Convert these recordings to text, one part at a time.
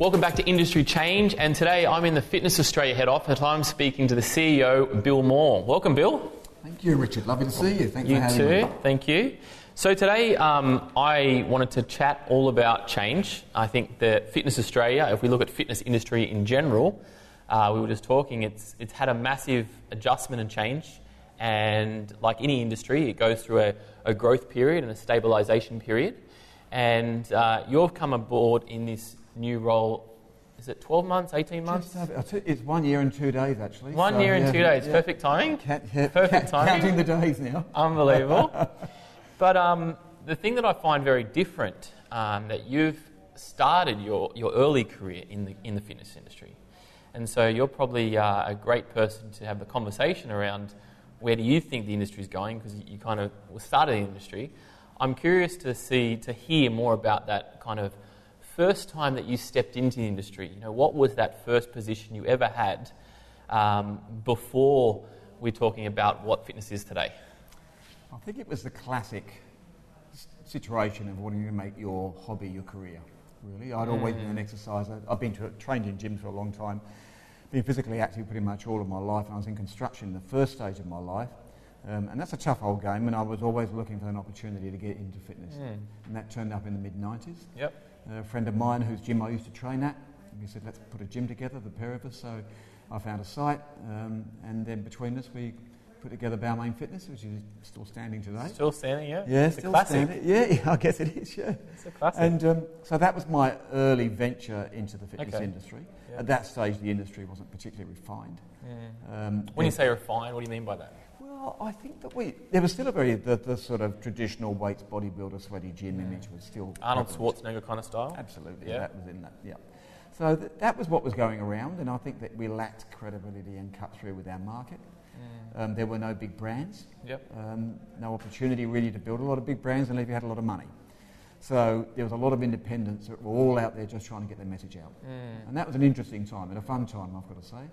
Welcome back to Industry Change, and today I'm in the Fitness Australia head office. I'm speaking to the CEO, Bill Moore. Welcome, Bill. Thank you, Richard. Lovely to see you. Thank you for too. me. Thank you. So today um, I wanted to chat all about change. I think that Fitness Australia, if we look at fitness industry in general, uh, we were just talking, it's, it's had a massive adjustment and change. And like any industry, it goes through a, a growth period and a stabilisation period. And uh, you've come aboard in this new role. Is it 12 months, 18 months? Just have- I'll tell you, It's one year and two days, actually. One so, year and yeah, two days. yeah. Perfect timing. Ca- yeah, Perfect ca- timing. Counting the days now. Unbelievable. but um, the thing that I find very different um, that you've started your, your early career in the in the fitness industry, and so you're probably uh, a great person to have the conversation around where do you think the industry is going because you kind of started the industry. I'm curious to see to hear more about that kind of first time that you stepped into the industry. You know, what was that first position you ever had um, before we're talking about what fitness is today? I think it was the classic situation of wanting to make your hobby your career. Really, I'd always been an exerciser. I've been to, trained in gyms for a long time. Been physically active pretty much all of my life, and I was in construction in the first stage of my life. Um, and that's a tough old game, and I was always looking for an opportunity to get into fitness. And that turned up in the mid 90s. Yep. A friend of mine whose gym I used to train at, he said, let's put a gym together, the pair of us. So I found a site, um, and then between us, we put together Balmain Fitness, which is still standing today. Still standing, yeah? yeah, it's still a classic. standing. Yeah, yeah, I guess it is, yeah. It's a classic. And um, so that was my early venture into the fitness Okay. industry. Yeah. At that stage, the industry wasn't particularly refined. Um, when you say refined, what do you mean by that? Well, I think that we there was still a very the, the sort of traditional weights bodybuilder sweaty gym image was still Arnold prevalent. Schwarzenegger kind of style? Absolutely, Yeah. that was in that. Yeah. So th- that was what was going around, and I think that we lacked credibility and cut through with our market. Um, there were no big brands, Yep. um, no opportunity really to build a lot of big brands unless you had a lot of money. So there was a lot of independents that were all out there just trying to get their message out. And that was an interesting time and a fun time, I've got to say.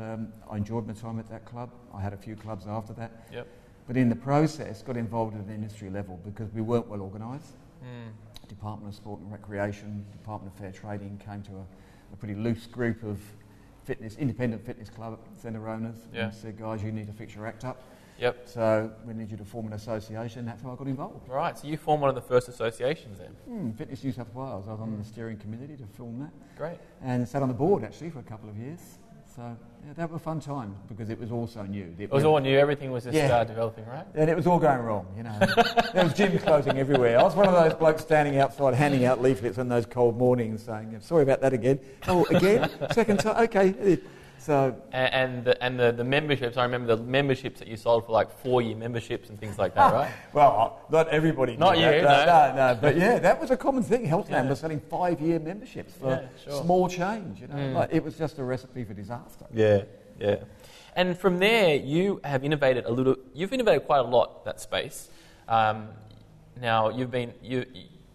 Um, I enjoyed my time at that club. I had a few clubs after that. Yep. But in the process, got involved at an industry level because we weren't well organised. Mm. Department of Sport and Recreation, Department of Fair Trading came to a, a pretty loose group of fitness, independent fitness club centre owners Yeah. and said, guys, you need to fix your act up. Yep. So we need you to form an association. That's how I got involved. Right, so you formed one of the first associations then. Hmm, fitness New South Wales. I was on the steering committee to film that Great. and sat on the board actually for a couple of years. So yeah, that was a fun time because it was all so new. It was all new, everything was just Yeah. uh, developing, right? And it was all going wrong, you know. there was gyms closing everywhere. I was one of those blokes standing outside handing out leaflets on those cold mornings saying, sorry about that again. Oh, again? Second time? Okay. So, And, and, the, and the, the memberships, I remember the memberships that you sold for like four year memberships and things like that, right? well, not everybody. Not you, that. no. no. no, But yeah, that was a common thing. Healthland Yeah. was selling five-year memberships for Yeah, sure. small change. You know, Mm. like, it was just a recipe for disaster. Yeah, yeah. And from there, you have innovated a little. You've innovated quite a lot that space. Um, now you've been you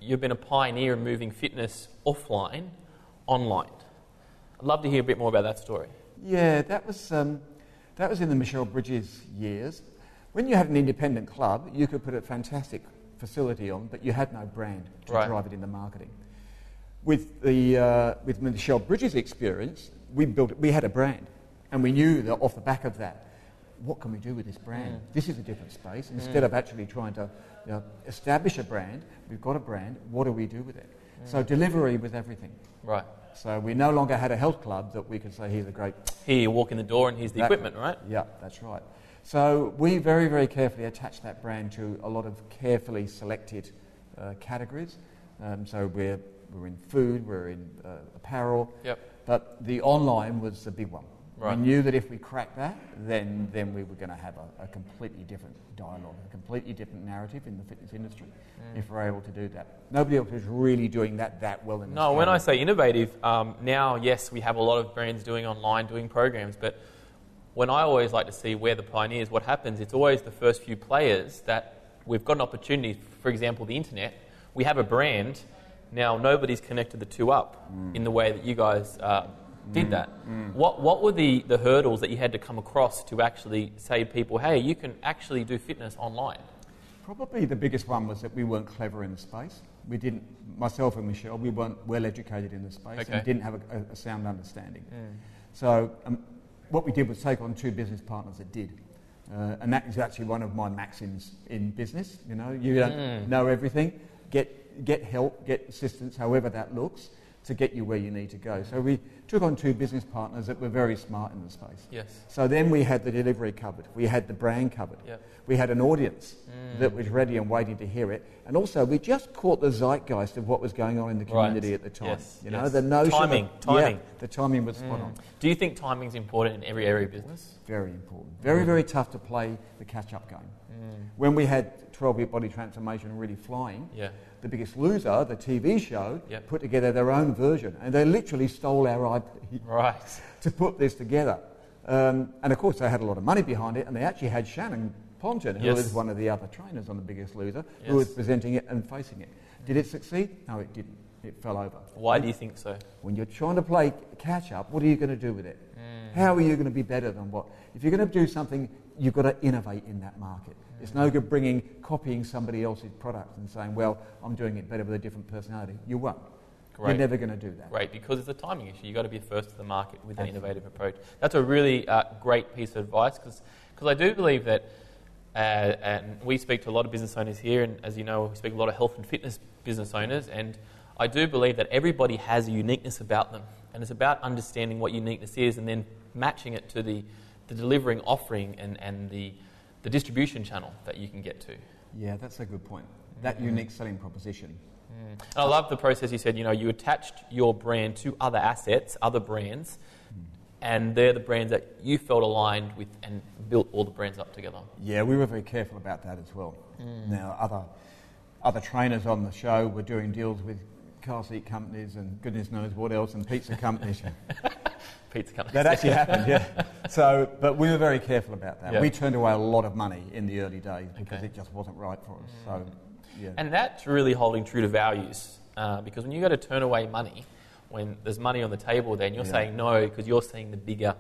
you've been a pioneer in moving fitness offline, online. I'd love to hear a bit more about that story. Yeah, that was, um, that was in the Michelle Bridges years. When you had an independent club, you could put a fantastic facility on, but you had no brand to Right. drive it into marketing. With, the, uh, with Michelle Bridges' experience, we, built, we had a brand, and we knew that off the back of that, what can we do with this brand? This is a different space. Instead of actually trying to you know, establish a brand, we've got a brand, what do we do with it? So delivery with everything. Right. So we no longer had a health club that we could say, here's a great Here you walk in the door and here's the That- equipment, right? yeah, that's right. So we very, very carefully attached that brand to a lot of carefully selected uh, categories. Um, so we're, we're in food, we're in uh, apparel, Yep. but the online was the big one. Right. We knew that if we cracked that, then, then we were going to have a, a completely different dialogue, a completely different narrative in the fitness industry Mm. if we're able to do that. Nobody else was really doing that that well in No, when I say innovative, um, now yes, we have a lot of brands doing online, doing programs, but when I always like to see where the pioneers, what happens, it's always the first few players that we've got an opportunity. For example, the internet. We have a brand. Now nobody's connected the two up in the way that you guys uh, did that. What What were the, the hurdles that you had to come across to actually say to people, hey, you can actually do fitness online? Probably the biggest one was that we weren't clever in the space. We didn't, myself and Michelle, we weren't well educated in the space Okay. and didn't have a, a, a sound understanding. Mm. So um, what we did was take on two business partners that did. Uh, and that is actually one of my maxims in business. You know, you don't Mm. know everything. Get, get help, get assistance, however that looks, to get you where you need to go. So we took on two business partners that were very smart in the space. Yes. So then we had the delivery covered. We had the brand covered. Yep. We had an audience Mm. that was ready and waiting to hear it. And also, we just caught the zeitgeist of what was going on in the Right. community at the time. Yes, You know, yes. the notion Timing, of, timing. Yeah, the timing was spot Mm. on. Do you think timing is important in every area of business? Very important. Very, Mm. very tough to play the catch-up game. Mm. When we had 12 Year body transformation really flying, Yeah. the Biggest Loser, the TV show, Yep. put together their own version, and they literally stole our IP Right. to put this together. Um, and of course, they had a lot of money behind it, and they actually had Shannon Ponton, who Yes. was one of the other trainers on The Biggest Loser, who was presenting it and facing it. Did it succeed? No, it didn't. It fell over. Why do you think so? When you're trying to play catch up, what are you going to do with it? Mm. How are you going to be better than what? If you're going to do something, you've got to innovate in that market. It's no good bringing, copying somebody else's product and saying, well, I'm doing it better with a different personality. You won't. Great. You're never going to do that. Great, because it's a timing issue. You've got to be first to the market with an innovative approach. That's a really uh, great piece of advice because I do believe that, uh, and we speak to a lot of business owners here, and as you know, we speak to a lot of health and fitness business owners, and I do believe that everybody has a uniqueness about them, and it's about understanding what uniqueness is and then matching it to the, the delivering offering and, and the, the distribution channel that you can get to. Yeah, that's a good point. That Mhm. unique selling proposition. Mm. And I love the process you said, you know, you attached your brand to other assets, other brands, mm. and they're the brands that you felt aligned with and built all the brands up together. Yeah, we were very careful about that as well. Mm. Now, other, other trainers on the show were doing deals with car seat companies and goodness knows what else, and pizza companies. Pizza companies. that actually happened, yeah. So, but we were very careful about that. Yeah. We turned away a lot of money in the early days because Okay. it just wasn't right for us. So, yeah. And that's really holding true to values uh, because when you go to turn away money, when there's money on the table, then you're Yeah. saying no because you're seeing the bigger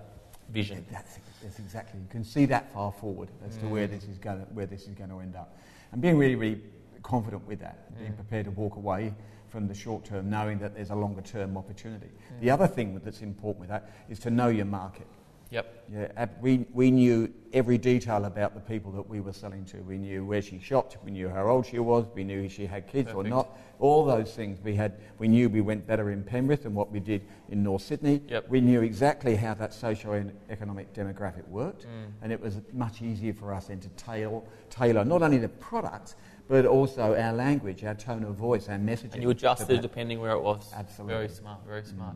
vision. That's, that's exactly. You can see that far forward as to where Mm. this is going, where this is going to end up, and being really, really confident with that, being Mm. prepared to walk away from the short term, knowing that there's a longer term opportunity. Mm. The other thing that's important with that is to know your market. Yep. Yeah, we, we knew every detail about the people that we were selling to. We knew where she shopped, we knew how old she was, we knew if she had kids or not. All those things we had. We knew we went better in Penrith than what we did in North Sydney. Yep. We knew exactly how that socio-economic demographic worked, Mm. and it was much easier for us then to tailor, tailor not only the product but also our language, our tone of voice, our messaging. And you adjusted depending where it was. Absolutely. Very smart, very smart.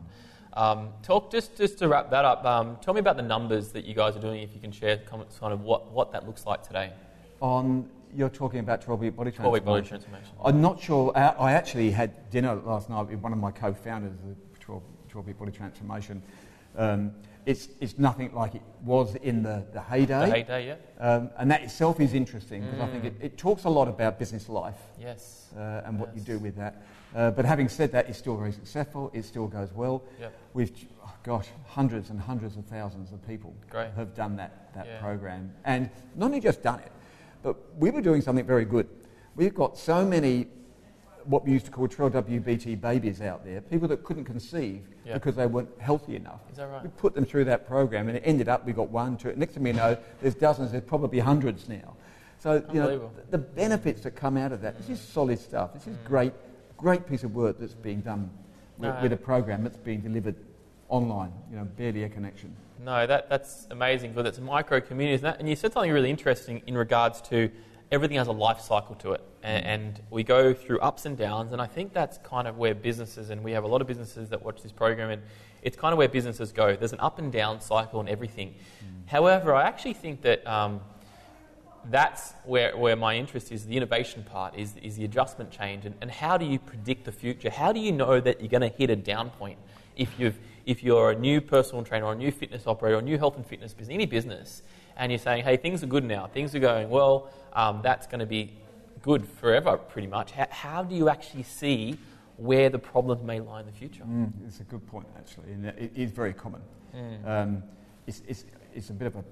Um, talk just, just to wrap that up. Um, tell me about the numbers that you guys are doing. If you can share comments, kind of what, what that looks like today. On you're talking about 12-week body transformation. 12 week body transformation. I'm not sure. I, I actually had dinner last night with one of my co-founders of 12, 12 Bit Body Transformation. Um, it's, it's nothing like it was in the, the heyday. The heyday, yeah. Um, and that itself is interesting because I think it, Mm. it talks a lot about business life Yes. uh, and what you do with that. Uh, but having said that, it's still very successful. It still goes well. Yep. We've, oh gosh, hundreds and hundreds of thousands of people Great. have done that, that Yeah. program. And not only just done it, but we were doing something very good. We've got so many what we used to call 12WBT babies out there, people that couldn't conceive Yeah. because they weren't healthy enough. Is that right? We put them through that program and it ended up, we got one, two, next thing we know, there's dozens, there's probably hundreds now. So, you know, the benefits that come out of that, this is solid stuff. This is mm. great, great piece of work that's being done with, No. with a program that's being delivered online, you know, barely a connection. No, that, that's amazing because it's micro community, isn't that? And you said something really interesting in regards to everything has a life cycle to it. And, and we go through ups and downs. And I think that's kind of where businesses, and we have a lot of businesses that watch this program, and it's kind of where businesses go. There's an up and down cycle in everything. However, I actually think that um, that's where, where my interest is the innovation part, is, is the adjustment change. And, and how do you predict the future? How do you know that you're going to hit a down point if, you've, if you're a new personal trainer or a new fitness operator or a new health and fitness business, any business, and you're saying, hey, things are good now, things are going well, um, that's going to be good forever pretty much. How, how do you actually see where the problems may lie in the future? Mm, it's a good point, actually, and it is very common. Mm. Um, it's, it's, it's a bit of a,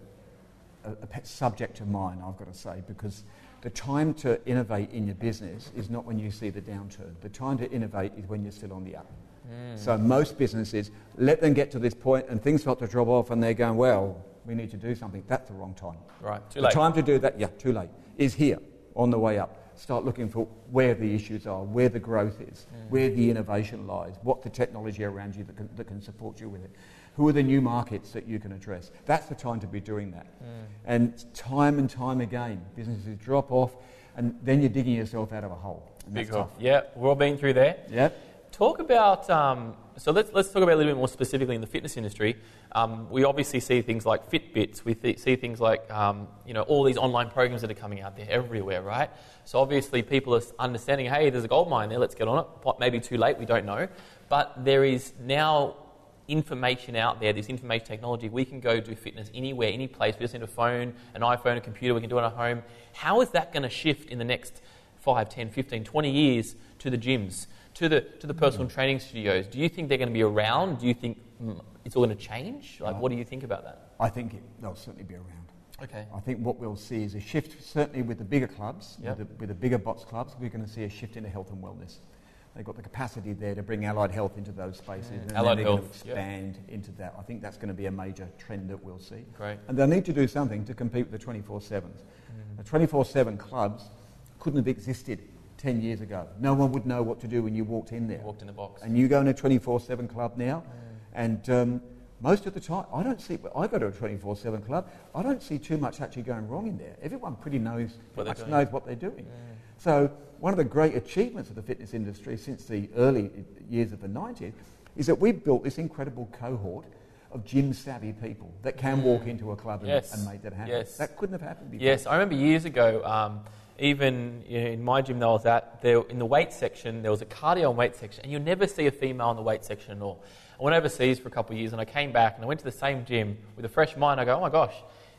a, a pet subject of mine, I've got to say, because the time to innovate in your business is not when you see the downturn. The time to innovate is when you're still on the up. Mm. So most businesses let them get to this point and things start to drop off and they're going, well, we need to do something. That's the wrong time. Right, too late. The time to do that, yeah, too late, is here, on the way up. Start looking for where the issues are, where the growth is, mm. where the innovation lies, what the technology around you that can, that can support you with it. Who are the new markets that you can address? That's the time to be doing that. Mm. And time and time again, businesses drop off, and then you're digging yourself out of a hole. Big hole. Yeah, we've all been through there. Yep. Talk about, um, so let's, let's talk about a little bit more specifically in the fitness industry. Um, we obviously see things like Fitbits, we th- see things like, um, you know, all these online programs that are coming out there everywhere, right? So obviously people are understanding, hey, there's a gold mine there, let's get on it. Maybe too late, we don't know. But there is now information out there, this information technology, we can go do fitness anywhere, any place. We just need a phone, an iPhone, a computer, we can do it at home. How is that going to shift in the next 5, 10, 15, 20 years to the gyms, to the, to the personal mm. training studios? Do you think they're going to be around? Do you think mm, it's all going to change? Like, uh, what do you think about that? I think it, they'll certainly be around. Okay. I think what we'll see is a shift, certainly with the bigger clubs, yep. with, the, with the bigger box clubs, we're going to see a shift into health and wellness. They've got the capacity there to bring allied health into those spaces mm. and allied they're health. going to expand yep. into that. I think that's going to be a major trend that we'll see. Great. And they'll need to do something to compete with the 24-7s. Mm. The 24-7 clubs couldn't have existed 10 years ago. No one would know what to do when you walked in there. Walked in the box. And you go in a 24-7 club now, mm. and um, most of the time, I don't see, I go to a 24-7 club, I don't see too much actually going wrong in there. Everyone pretty knows, what pretty knows what they're doing. Mm. So one of the great achievements of the fitness industry since the early years of the 90s is that we've built this incredible cohort of gym savvy people that can walk into a club and, yes. and make that happen. Yes. That couldn't have happened before. Yes, I remember years ago, um, even in my gym that I was at, there, in the weight section, there was a cardio and weight section, and you'll never see a female in the weight section at all. I went overseas for a couple of years and I came back and I went to the same gym with a fresh mind. I go, oh my gosh,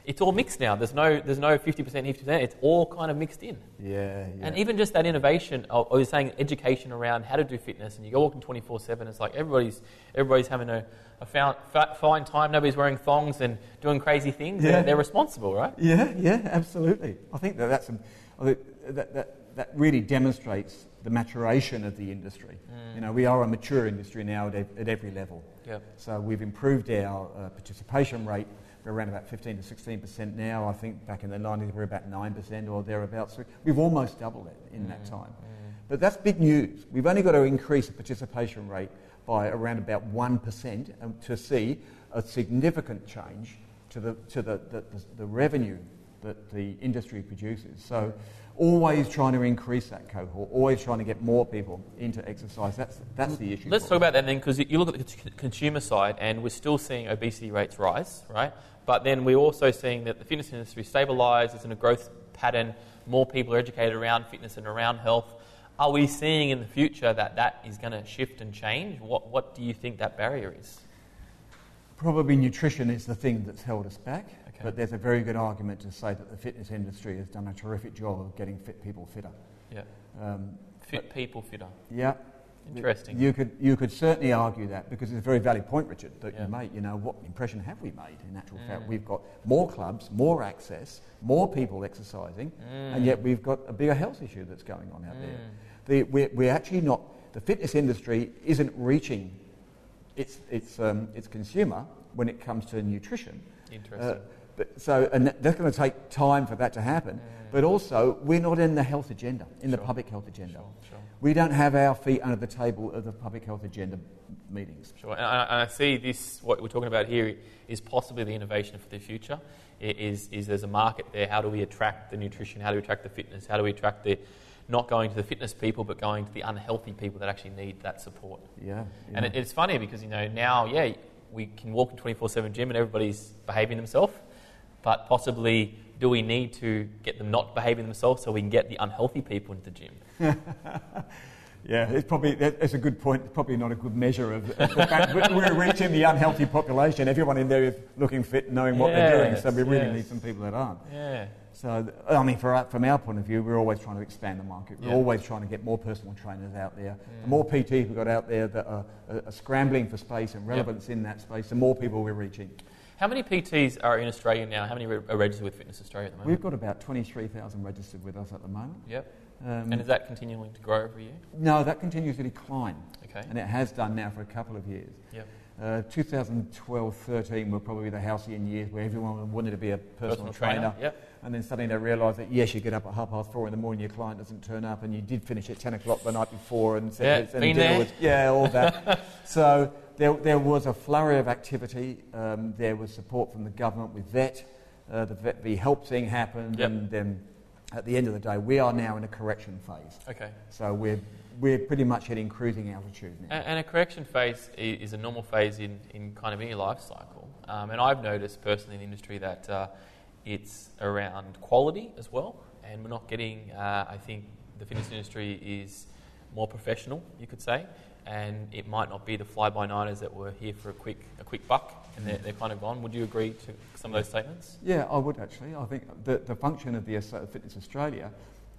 it's all mixed now. There's no, there's no 50%, 50%. It's all kind of mixed in. Yeah, yeah. And even just that innovation, I was saying education around how to do fitness, and you go walking 24 7, it's like everybody's, everybody's having a, a found, fine time. Nobody's wearing thongs and doing crazy things. Yeah. They're, they're responsible, right? Yeah, yeah, absolutely. I think that that's a, that, that, that really demonstrates the maturation of the industry. Mm. You know, we are a mature industry now at, at every level. Yep. So we've improved our uh, participation rate we're around about 15 to 16% now. I think back in the 90s we were about 9% or thereabouts. So we've almost doubled it in mm, that time. Mm. But that's big news. We've only got to increase the participation rate by around about 1% to see a significant change to the, to the, the, the, the revenue that the industry produces. So always trying to increase that cohort, always trying to get more people into exercise. That's, that's the issue. Let's talk about that then, because you look at the consumer side, and we're still seeing obesity rates rise, right? But then we're also seeing that the fitness industry stabilises, it's in a growth pattern, more people are educated around fitness and around health. Are we seeing in the future that that is going to shift and change? What, what do you think that barrier is? Probably nutrition is the thing that's held us back. Okay. But there's a very good argument to say that the fitness industry has done a terrific job of getting fit people fitter. Yeah. Um, fit people fitter. Yeah. Interesting. You could, you could certainly argue that because it's a very valid point, Richard, that yeah. you make. You know, what impression have we made in actual mm. fact? We've got more clubs, more access, more people exercising, mm. and yet we've got a bigger health issue that's going on out mm. there. The, we're, we're actually not, the fitness industry isn't reaching its, its, um, its consumer when it comes to nutrition. Interesting. Uh, but, so, and that's going to take time for that to happen. Mm. But also, we're not in the health agenda, in sure. the public health agenda. Sure, sure. We don't have our feet under the table of the public health agenda meetings. Sure, and I, and I see this, what we're talking about here, is possibly the innovation for the future. Is, is there's a market there? How do we attract the nutrition? How do we attract the fitness? How do we attract the not going to the fitness people, but going to the unhealthy people that actually need that support? Yeah. yeah. And it, it's funny because you know now, yeah, we can walk in 24/7 gym and everybody's behaving themselves but possibly do we need to get them not behaving themselves so we can get the unhealthy people into the gym? yeah, it's probably that's a good point. It's probably not a good measure of, of the fact we're reaching the unhealthy population. Everyone in there is looking fit, knowing what yes, they're doing. So we really yes. need some people that aren't. Yeah. So, I mean, for, from our point of view, we're always trying to expand the market. We're yeah. always trying to get more personal trainers out there. The more PTs we've got out there that are, are, are scrambling for space and relevance yep. in that space, the more people we're reaching. How many PTs are in Australia now? How many re- are registered with Fitness Australia at the moment? We've got about 23,000 registered with us at the moment. Yep. Um, And is that continuing to grow every year? no, that continues to decline, Okay. and it has done now for a couple of years. Yep. Uh, 2012 13 were probably the halcyon years where everyone wanted to be a personal, trainer. Yep. And then suddenly they realised that yes, you get up at half past four in the morning, your client doesn't turn up, and you did finish at 10 o'clock the night before, and said Yeah, and been dinner there. was yeah, all that. so there, there was a flurry of activity. Um, there was support from the government with VET. Uh, the VET FEE-HELP thing happened, Yep. and then at the end of the day, we are now in a correction phase. Okay. So we're we're pretty much hitting cruising altitude now. And, and a correction phase is a normal phase in, in kind of any life cycle. Um, and I've noticed personally in the industry that uh, it's around quality as well. And we're not getting, uh, I think the fitness industry is more professional, you could say. And it might not be the fly by nighters that were here for a quick, a quick buck and they're, they're kind of gone. Would you agree to some of those statements? Yeah, I would actually. I think the, the function of the Fitness Australia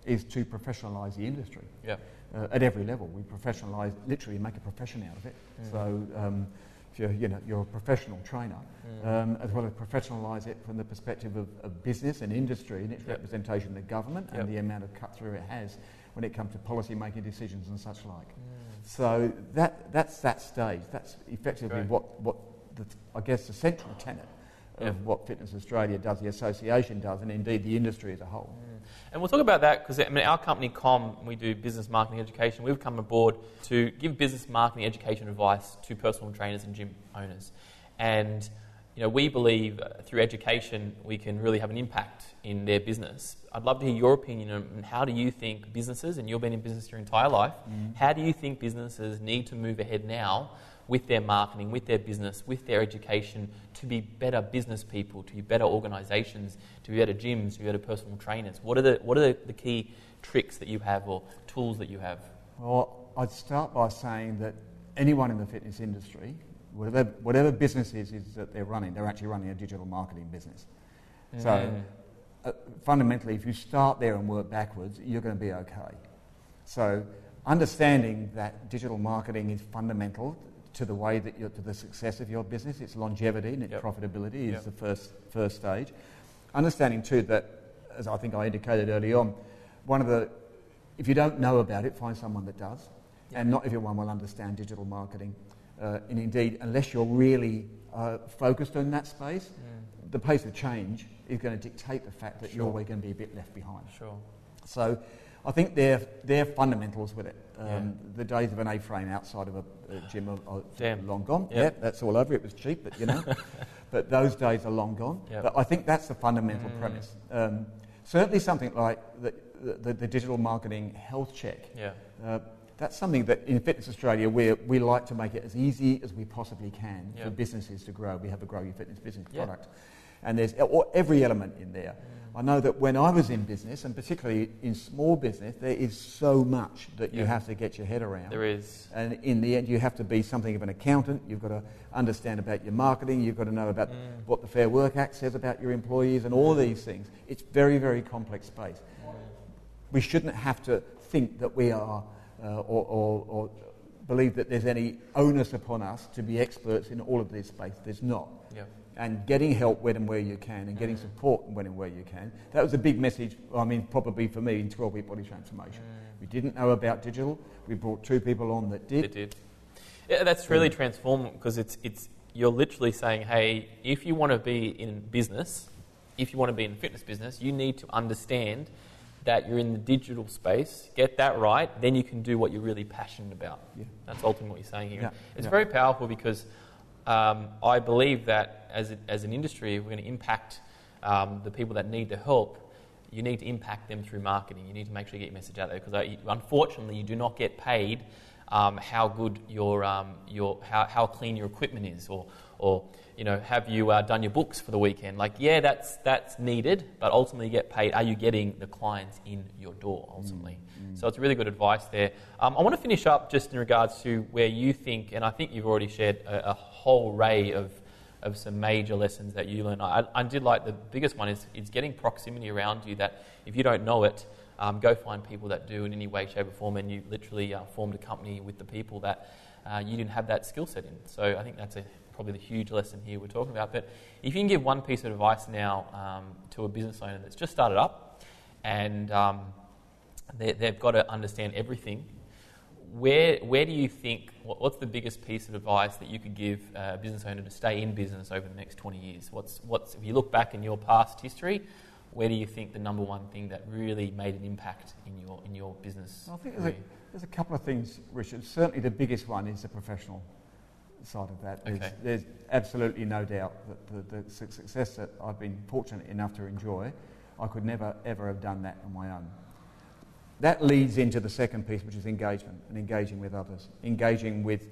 is to professionalise the industry. Yeah. uh, at every level. We professionalise, literally make a profession out of it. Mm. So um, if you're, you know, you're a professional trainer, Mm. um, as well as professionalise it from the perspective of, of business and industry and its Yep. representation in the government Yep. and the amount of cut through it has when it comes to policy making decisions and such like. Mm. So that, that's that stage. That's effectively Great. what, what the, I guess the central tenet of Yep. what Fitness Australia does, the association does, and indeed the industry as a whole. Mm. And we'll talk about that because I mean, our company, Com, we do business marketing education. We've come aboard to give business marketing education advice to personal trainers and gym owners. And you know, we believe uh, through education we can really have an impact in their business. I'd love to hear your opinion on how do you think businesses, and you've been in business your entire life, how do you think businesses need to move ahead now with their marketing, with their business, with their education to be better business people, to be better organisations, to be better gyms, to be better personal trainers? What are the, what are the, the key tricks that you have or tools that you have? Well, I'd start by saying that anyone in the fitness industry, whatever, whatever business is, is that they're running, they're actually running a digital marketing business. So uh, fundamentally, if you start there and work backwards, you're going to be okay. So understanding that digital marketing is fundamental to the way that you're, to the success of your business, its longevity and its Yep. profitability is Yep. the first first stage. Understanding too that, as I think I indicated early on, one of the if you don't know about it, find someone that does, Yep. and not everyone will understand digital marketing. Uh, and indeed, unless you're really uh, focused on that space, Mm. the pace of change is going to dictate the fact that you're always going to be a bit left behind. Sure. So I think they're, they're fundamentals with it. Um, Yeah. The days of an A-frame outside of a, a gym are, are long gone. Yep. Yeah, that's all over. It was cheap, but you know. but those days are long gone. Yep. But I think that's the fundamental Mm. premise. Um, certainly something like the, the, the digital marketing health check. Yeah. Uh, that's something that in Fitness Australia we we like to make it as easy as we possibly can Yeah. for businesses to grow. We have a Grow Your Fitness business Yeah. product, and there's every element in there. I know that when I was in business, and particularly in small business, there is so much that you have to get your head around. There is. And in the end, you have to be something of an accountant. You've got to understand about your marketing. You've got to know about Mm. what the Fair Work Act says about your employees and all these things. It's very, very complex space. We shouldn't have to think that we are uh, or, or, or believe that there's any onus upon us to be experts in all of this space. There's not. Yeah. And getting help when and where you can, and getting support when and where you can. That was a big message, I mean, probably for me in 12 week body transformation. We didn't know about digital. We brought two people on that did. It did. Yeah, that's really transformative because it's, it's, you're literally saying, hey, if you want to be in business, if you want to be in the fitness business, you need to understand that you're in the digital space, get that right, then you can do what you're really passionate about. Yeah. That's ultimately what you're saying here. Yeah, It's yeah. very powerful because um, I believe that as, a, as an industry, if we're going to impact um, the people that need the help, you need to impact them through marketing. You need to make sure you get your message out there because unfortunately, you do not get paid um, how good your, um, your how, how clean your equipment is, or, or you know, have you uh, done your books for the weekend? Like, yeah, that's that's needed, but ultimately, you get paid. Are you getting the clients in your door ultimately? So it's really good advice there. Um, I want to finish up just in regards to where you think, and I think you've already shared a, a whole array of of some major lessons that you learned. I, I did like the biggest one is, is getting proximity around you that if you don't know it, um, go find people that do in any way, shape, or form, and you literally uh, formed a company with the people that uh, you didn't have that skill set in. So I think that's a, probably the huge lesson here we're talking about. But if you can give one piece of advice now um, to a business owner that's just started up and um, they, they've got to understand everything where, where do you think, what, what's the biggest piece of advice that you could give a business owner to stay in business over the next 20 years? What's, what's, if you look back in your past history, where do you think the number one thing that really made an impact in your, in your business? I think there's a, there's a, couple of things, Richard. Certainly the biggest one is the professional side of that. There's, there's absolutely no doubt that the, the success that I've been fortunate enough to enjoy, I could never, ever have done that on my own that leads into the second piece, which is engagement and engaging with others, engaging with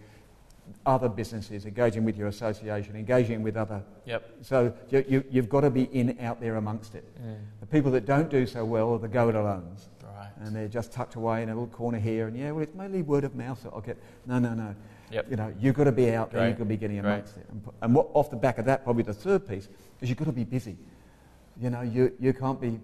other businesses, engaging with your association, engaging with other. Yep. So you, you, you've got to be in out there amongst it. Mm. The people that don't do so well are the go it alones. Right. And they're just tucked away in a little corner here, and yeah, well, it's mainly word of mouth that I'll get. No, no, no. Yep. You know, you've got to be out there, you've got to be getting amongst Great. it. And, and what, off the back of that, probably the third piece, is you've got to be busy. You know, you, you can't be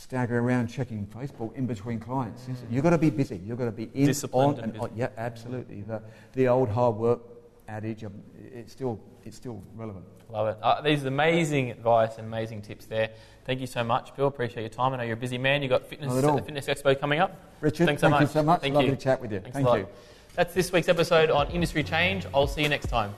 staggering around checking Facebook in between clients. Mm. You've got to be busy. You've got to be in, Disciplined on, and, and on. Yeah, absolutely. The, the old hard work adage, um, it's still, it's still relevant. Love it. Uh, these are amazing advice and amazing tips there. Thank you so much, Bill. Appreciate your time. I know you're a busy man. You've got fitness, the Fitness Expo coming up. Richard, Thanks so thank much. you so much. Thank Lovely you. to chat with you. Thanks thank you. That's this week's episode on Industry Change. I'll see you next time.